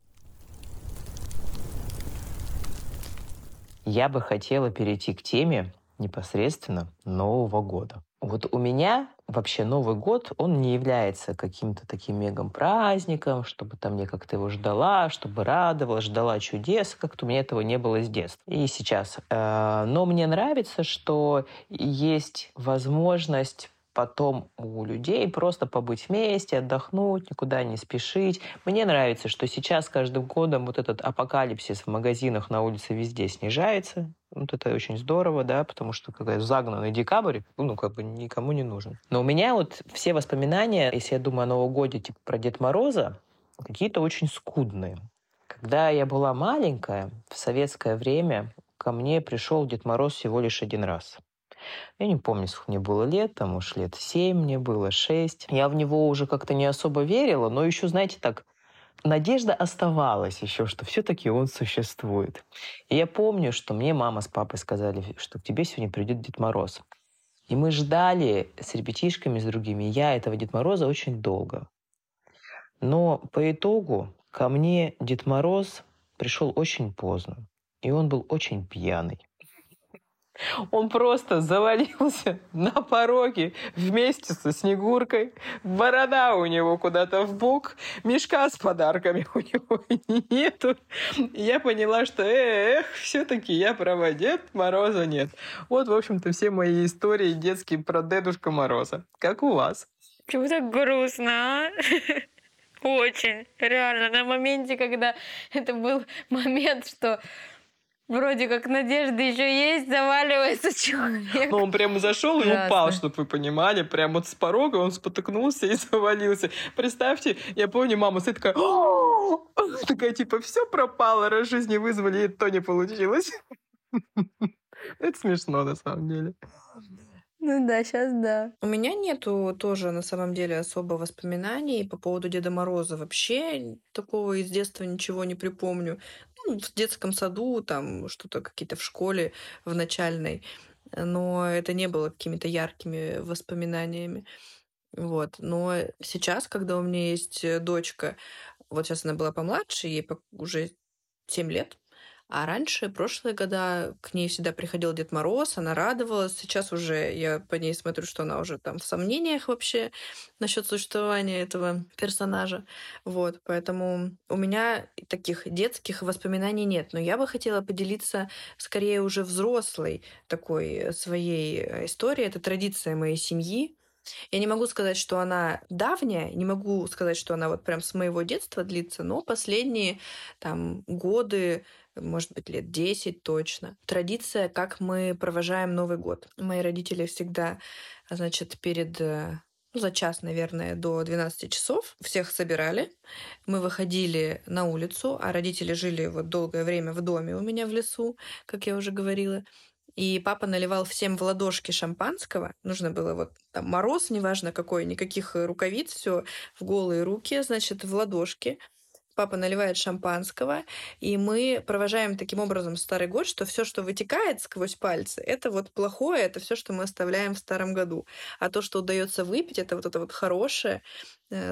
Я бы хотела перейти к теме непосредственно Нового года. Вот у меня вообще Новый год, он не является каким-то таким мегом праздником, чтобы там я как-то его ждала, чтобы радовала, ждала чудес. Как-то у меня этого не было с детства. И сейчас. Э, но мне нравится, что есть возможность потом у людей просто побыть вместе, отдохнуть, никуда не спешить. Мне нравится, что сейчас каждым годом вот этот апокалипсис в магазинах на улице везде снижается. Вот это очень здорово, да, потому что когда загнанный декабрь, ну, как бы никому не нужен. Но у меня вот все воспоминания, если я думаю о Новом годе, типа про Дед Мороза, какие-то очень скудные. Когда я была маленькая, в советское время ко мне пришел Дед Мороз всего лишь один раз. Я не помню, сколько мне было лет, там уж лет семь мне было, шесть. Я в него уже как-то не особо верила, но еще, знаете, так надежда оставалась еще, что все-таки он существует. И я помню, что мне мама с папой сказали, что к тебе сегодня придет Дед Мороз. И мы ждали с ребятишками, с другими, я этого Дед Мороза очень долго. Но по итогу ко мне Дед Мороз пришел очень поздно. И он был очень пьяный. Он просто завалился на пороге вместе со Снегуркой. Борода у него куда-то в бок, мешка с подарками у него нету. я поняла, что эх, все-таки я права, Дед Мороза нет. Вот, в общем-то, все мои истории детские про Дедушка Мороза. Как у вас? Почему так грустно, а? Очень. Реально, на моменте, когда это был момент, что вроде как надежда еще есть, заваливается человек. Ну, он прямо зашел и Ужасно. упал, чтобы вы понимали. Прямо вот с порога он спотыкнулся и завалился. Представьте, я помню, мама стоит такая... Такая, типа, все пропало, раз жизни вызвали, и то не получилось. Это смешно, на самом деле. Ну да, сейчас да. У меня нету тоже на самом деле особо воспоминаний по поводу Деда Мороза. Вообще такого из детства ничего не припомню. Ну, в детском саду, там что-то какие-то в школе, в начальной. Но это не было какими-то яркими воспоминаниями. Вот. Но сейчас, когда у меня есть э, дочка, вот сейчас она была помладше, ей уже 7 лет, а раньше, прошлые года, к ней всегда приходил Дед Мороз, она радовалась. Сейчас уже я по ней смотрю, что она уже там в сомнениях вообще насчет существования этого персонажа. Вот, поэтому у меня таких детских воспоминаний нет. Но я бы хотела поделиться скорее уже взрослой такой своей э, историей. Это традиция моей семьи. Я не могу сказать, что она давняя, не могу сказать, что она вот прям с моего детства длится, но последние там годы, может быть, лет 10 точно. Традиция, как мы провожаем Новый год. Мои родители всегда, значит, перед э, ну, за час, наверное, до 12 часов всех собирали. Мы выходили на улицу, а родители жили вот долгое время в доме у меня в лесу, как я уже говорила. И папа наливал всем в ладошки шампанского. Нужно было вот там мороз, неважно какой, никаких э, рукавиц, все в голые руки, значит, в ладошки. Папа наливает шампанского, и мы провожаем таким образом старый год, что все, что вытекает сквозь пальцы, это вот плохое, это все, что мы оставляем в старом году. А то, что удается выпить, это вот это вот хорошее,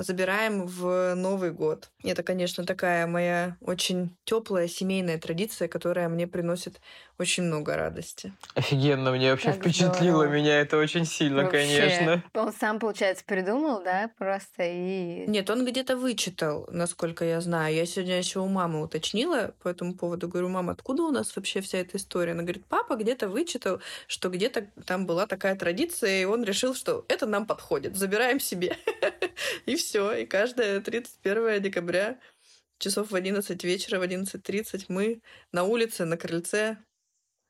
забираем в Новый год. Это, конечно, такая моя очень теплая семейная традиция, которая мне приносит очень много радости. Офигенно, мне вообще Как впечатлило здорово. меня это очень сильно, Вообще. конечно. Он сам, получается, придумал, да, просто и... Нет, он где-то вычитал, насколько я знаю. Я сегодня еще у мамы уточнила по этому поводу. Говорю, мама, откуда у нас вообще вся эта история? Она говорит, папа где-то вычитал, что где-то там была такая традиция, и он решил, что это нам подходит, забираем себе. И все. И каждое 31 декабря часов в 11 вечера, в 11.30 мы на улице, на крыльце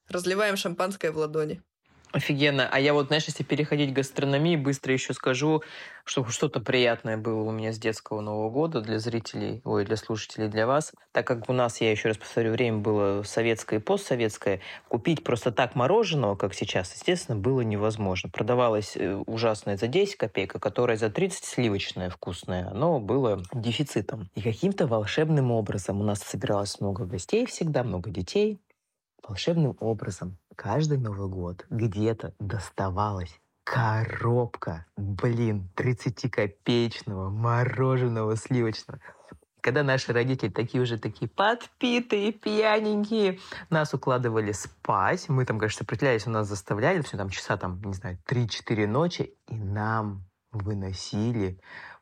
разливаем шампанское в ладони. Офигенно. А я вот, знаешь, если переходить к гастрономии, быстро еще скажу, что что-то приятное было у меня с детского Нового года для зрителей, ой, для слушателей, для вас. Так как у нас, я еще раз повторю, время было советское и постсоветское, купить просто так мороженого, как сейчас, естественно, было невозможно. Продавалось э, ужасное за 10 копеек, а которое за 30 сливочное вкусное. Оно было дефицитом. И каким-то волшебным образом у нас собиралось много гостей всегда, много детей. Волшебным образом каждый Новый год где-то доставалась коробка, блин, 30-копеечного мороженого сливочного. Когда наши родители такие уже такие подпитые, пьяненькие, нас укладывали спать. Мы там, конечно, сопротивлялись, у нас заставляли, все там часа, там, не знаю, 3-4 ночи, и нам выносили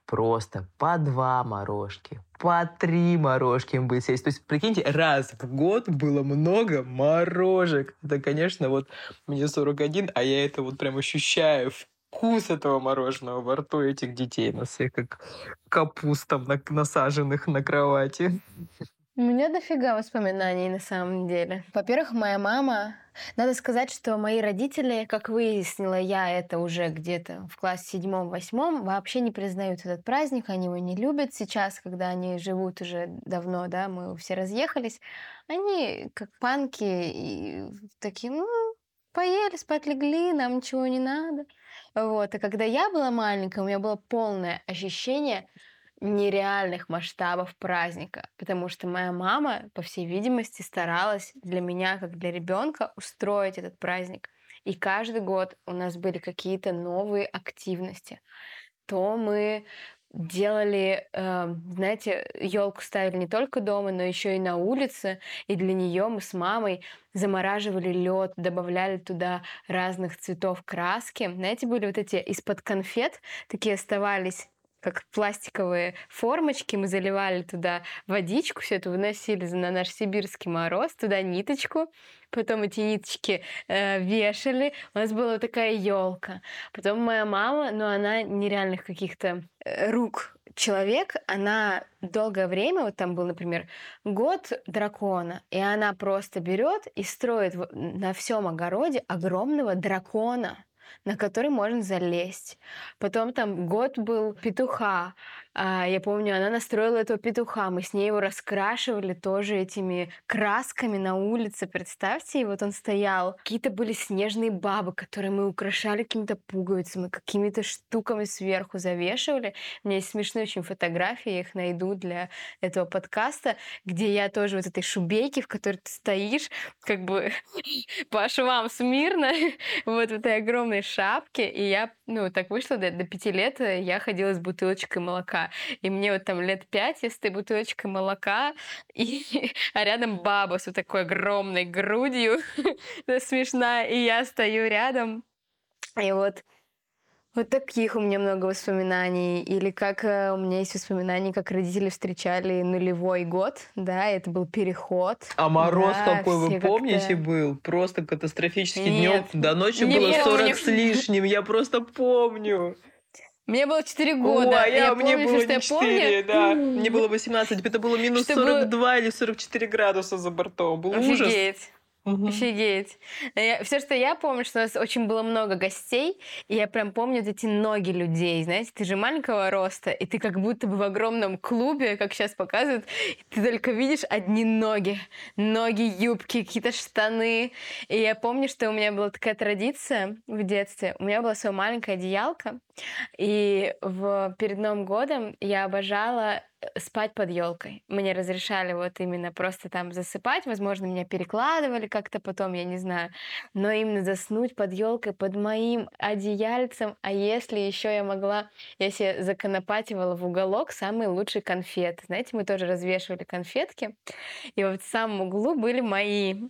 просто по два морожки, по три морожки им будет сесть. То есть, прикиньте, раз в год было много морожек. Это, конечно, вот мне 41, а я это вот прям ощущаю вкус этого мороженого во рту этих детей. На всех как капустам на- насаженных на кровати. У меня дофига воспоминаний на самом деле. Во-первых, моя мама... Надо сказать, что мои родители, как выяснила я это уже где-то в классе седьмом-восьмом, вообще не признают этот праздник, они его не любят сейчас, когда они живут уже давно, да, мы все разъехались. Они как панки и такие, ну, поели, спать легли, нам ничего не надо. Вот. А когда я была маленькая, у меня было полное ощущение нереальных масштабов праздника, потому что моя мама, по всей видимости, старалась для меня, как для ребенка, устроить этот праздник. И каждый год у нас были какие-то новые активности. То мы делали, э, знаете, елку ставили не только дома, но еще и на улице. И для нее мы с мамой замораживали лед, добавляли туда разных цветов краски. Знаете, были вот эти из-под конфет такие оставались как пластиковые формочки, мы заливали туда водичку, все это выносили на наш сибирский мороз, туда ниточку, потом эти ниточки э, вешали, у нас была такая елка. Потом моя мама, ну она нереальных каких-то э, рук человек, она долгое время, вот там был, например, год дракона, и она просто берет и строит на всем огороде огромного дракона на который можно залезть. Потом там год был петуха. А, я помню, она настроила этого петуха. Мы с ней его раскрашивали тоже этими красками на улице. Представьте, и вот он стоял. Какие-то были снежные бабы, которые мы украшали какими-то пуговицами, какими-то штуками сверху завешивали. У меня есть смешные очень фотографии, я их найду для этого подкаста, где я тоже вот этой шубейки, в которой ты стоишь, как бы по швам смирно, вот в этой огромной шапке. И я, ну, так вышло, до, до пяти лет я ходила с бутылочкой молока. И мне вот там лет пять, я стою бутылочкой молока, и, а рядом баба с вот такой огромной грудью, смешная, и я стою рядом. И вот вот таких у меня много воспоминаний. Или как э, у меня есть воспоминания, как родители встречали нулевой год, да, это был переход. А мороз да, какой, вы помните, был? Просто катастрофический днем. До ночи не было 40 помню. с лишним, я просто помню. Мне было 4 года. О, а я, я мне помню, было не 4, помню. да. Мне было 18. Это было минус что 42 было... или 44 градуса за бортом. Был Офигеть. ужас. Угу. Офигеть. Я, все, что я помню, что у нас очень было много гостей, и я прям помню эти ноги людей, знаете, ты же маленького роста, и ты как будто бы в огромном клубе, как сейчас показывают, ты только видишь одни ноги, ноги, юбки, какие-то штаны. И я помню, что у меня была такая традиция в детстве, у меня была своя маленькая одеялка, и в, перед Новым годом я обожала спать под елкой. Мне разрешали вот именно просто там засыпать, возможно, меня перекладывали как-то потом, я не знаю, но именно заснуть под елкой, под моим одеяльцем, а если еще я могла, я себе законопативала в уголок самые лучшие конфеты. Знаете, мы тоже развешивали конфетки, и вот в самом углу были мои.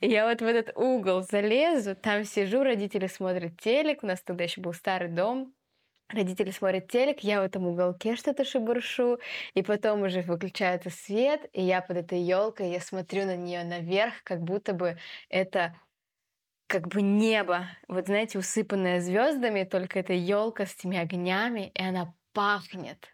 И я вот в этот угол залезу, там сижу, родители смотрят телек, у нас тогда еще был старый дом, Родители смотрят телек, я в этом уголке что-то шебуршу, и потом уже выключается свет, и я под этой елкой, я смотрю на нее наверх, как будто бы это как бы небо, вот знаете, усыпанное звездами, только это елка с этими огнями, и она пахнет.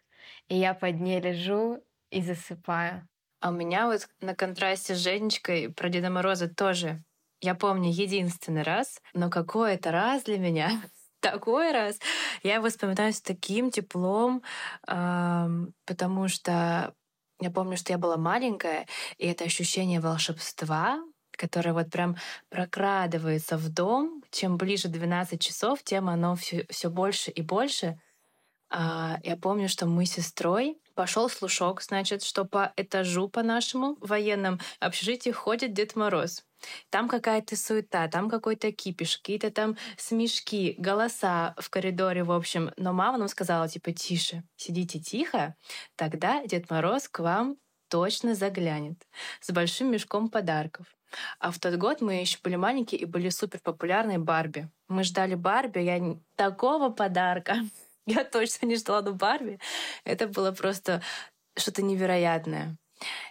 И я под ней лежу и засыпаю. А у меня вот на контрасте с Женечкой про Деда Мороза тоже. Я помню единственный раз, но какой это раз для меня такой раз. Я его вспоминаю с таким теплом, потому что я помню, что я была маленькая, и это ощущение волшебства, которое вот прям прокрадывается в дом. Чем ближе 12 часов, тем оно все, все больше и больше. А, я помню, что мы с сестрой пошел слушок, значит, что по этажу по нашему военному общежитию ходит Дед Мороз. Там какая-то суета, там какой-то кипиш, какие-то там смешки, голоса в коридоре, в общем. Но мама нам сказала, типа, тише, сидите тихо, тогда Дед Мороз к вам точно заглянет с большим мешком подарков. А в тот год мы еще были маленькие и были супер популярные Барби. Мы ждали Барби, я такого подарка. Я точно не ждала до Барби. Это было просто что-то невероятное.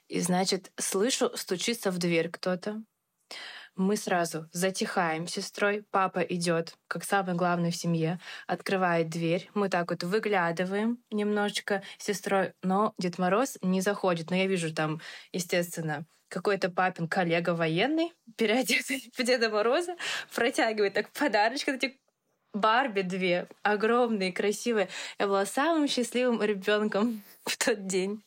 И, значит, слышу, стучится в дверь кто-то. Мы сразу затихаем сестрой. Папа идет, как самый главный в семье, открывает дверь. Мы так вот выглядываем немножечко сестрой, но Дед Мороз не заходит. Но я вижу там, естественно, какой-то папин коллега военный, переодетый в Деда Мороза, протягивает так подарочки, эти Барби две, огромные, красивые. Я была самым счастливым ребенком в тот день.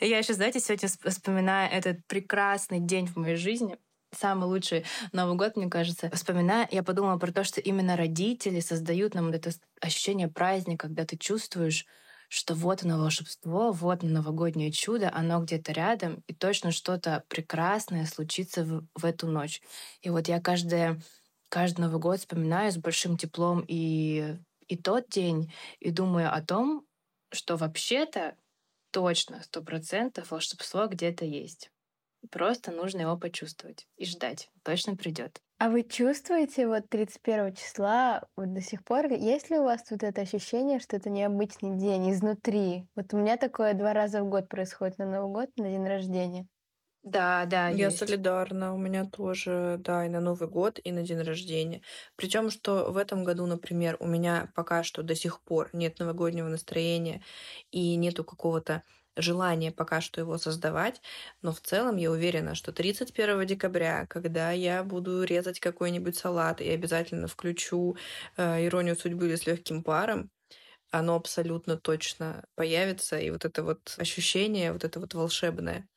И я еще, знаете, сегодня вспоминаю этот прекрасный день в моей жизни самый лучший Новый год, мне кажется. Вспоминая, я подумала про то, что именно родители создают нам вот это ощущение праздника, когда ты чувствуешь, что вот оно волшебство, вот оно новогоднее чудо, оно где-то рядом, и точно что-то прекрасное случится в, в эту ночь. И вот я каждое, каждый Новый год вспоминаю с большим теплом и, и тот день, и думаю о том, что вообще-то точно, сто процентов волшебство где-то есть. Просто нужно его почувствовать и ждать. Точно придет. А вы чувствуете вот 31 числа вот до сих пор, есть ли у вас вот это ощущение, что это необычный день изнутри? Вот у меня такое два раза в год происходит на Новый год, на день рождения. Да, да, Я есть. солидарна. У меня тоже, да, и на Новый год, и на день рождения. Причем, что в этом году, например, у меня пока что до сих пор нет новогоднего настроения и нету какого-то желания пока что его создавать, но в целом я уверена, что 31 декабря, когда я буду резать какой-нибудь салат и обязательно включу э, иронию судьбы или с легким паром, оно абсолютно точно появится, и вот это вот ощущение, вот это вот волшебное,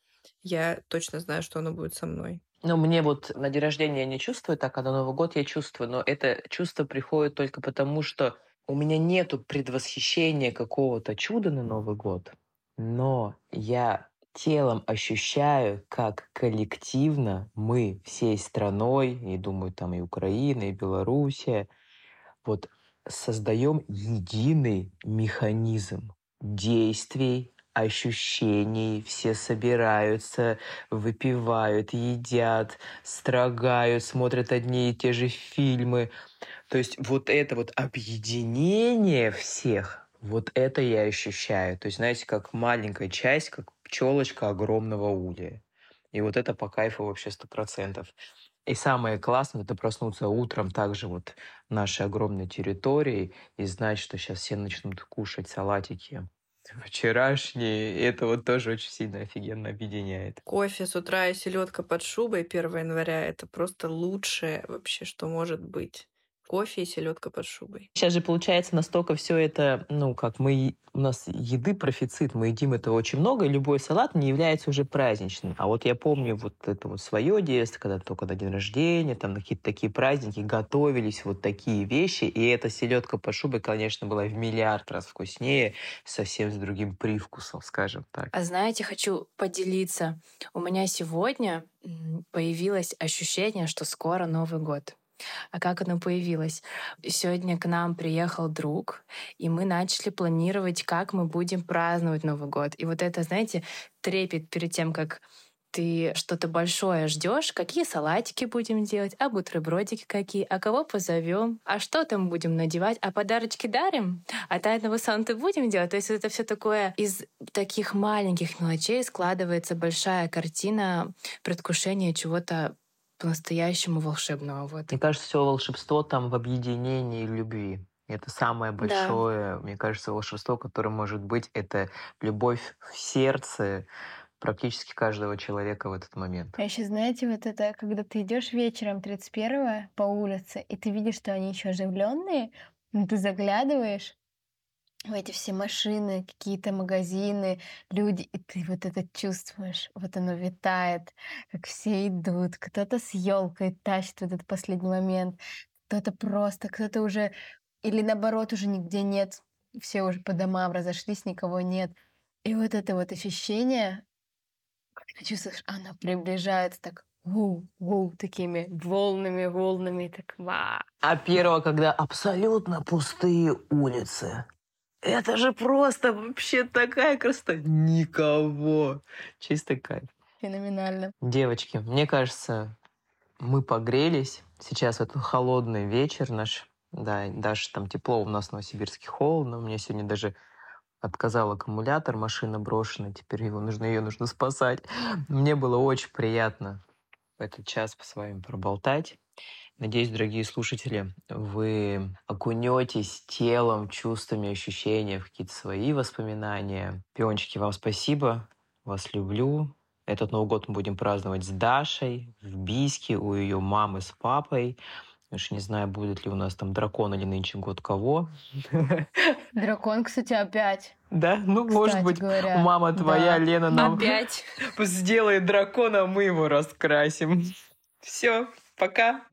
я точно знаю, что оно будет со мной. Ну, мне вот на день рождения я не чувствую так, а на Новый год я чувствую, но это чувство приходит только потому, что у меня нету предвосхищения какого-то чуда на Новый год, но я телом ощущаю, как коллективно мы всей страной, и думаю, там и Украина, и Белоруссия, вот создаем единый механизм действий, ощущений, все собираются, выпивают, едят, строгают, смотрят одни и те же фильмы. То есть вот это вот объединение всех, вот это я ощущаю. То есть, знаете, как маленькая часть, как пчелочка огромного улья. И вот это по кайфу вообще сто процентов. И самое классное, это проснуться утром также вот нашей огромной территории и знать, что сейчас все начнут кушать салатики вчерашние. Это вот тоже очень сильно офигенно объединяет. Кофе с утра и селедка под шубой 1 января это просто лучшее вообще, что может быть кофе и селедка под шубой. Сейчас же получается настолько все это, ну, как мы, у нас еды профицит, мы едим это очень много, и любой салат не является уже праздничным. А вот я помню вот это вот свое детство, когда только на день рождения, там на какие-то такие праздники готовились вот такие вещи, и эта селедка под шубой, конечно, была в миллиард раз вкуснее, совсем с другим привкусом, скажем так. А знаете, хочу поделиться. У меня сегодня появилось ощущение, что скоро Новый год. А как оно появилось? Сегодня к нам приехал друг, и мы начали планировать, как мы будем праздновать Новый год. И вот это, знаете, трепет перед тем, как ты что-то большое ждешь, какие салатики будем делать, а бутербродики какие, а кого позовем, а что там будем надевать, а подарочки дарим, а тайного Санты будем делать. То есть это все такое из таких маленьких мелочей складывается большая картина предвкушения чего-то по-настоящему волшебного. Вот. Мне кажется, все волшебство там в объединении любви. Это самое большое, да. мне кажется, волшебство, которое может быть, это любовь в сердце практически каждого человека в этот момент. А еще знаете, вот это, когда ты идешь вечером 31 по улице, и ты видишь, что они еще оживленные, ну, ты заглядываешь, в эти все машины, какие-то магазины, люди, и ты вот это чувствуешь, вот оно витает, как все идут, кто-то с елкой тащит в этот последний момент, кто-то просто, кто-то уже, или наоборот уже нигде нет, все уже по домам разошлись, никого нет. И вот это вот ощущение, как ты чувствуешь, оно приближается так воу, воу, такими волнами, волнами, так ва. А первого, когда абсолютно пустые улицы, это же просто вообще такая красота. Никого. Чистый кайф. Феноменально. Девочки, мне кажется, мы погрелись. Сейчас этот холодный вечер наш. Да, даже там тепло у нас в Новосибирске холодно. У меня сегодня даже отказал аккумулятор, машина брошена, теперь его нужно, ее нужно спасать. Мне было очень приятно в этот час с вами проболтать. Надеюсь, дорогие слушатели, вы окунетесь телом, чувствами, ощущениями в какие-то свои воспоминания. Пиончики, вам спасибо. Вас люблю. Этот Новый год мы будем праздновать с Дашей в Бийске у ее мамы с папой. Уж не знаю, будет ли у нас там дракон или нынче год кого. Дракон, кстати, опять. Да? Ну, кстати может быть, говоря, мама твоя, да. Лена, нам опять. сделает дракона, мы его раскрасим. Все, пока.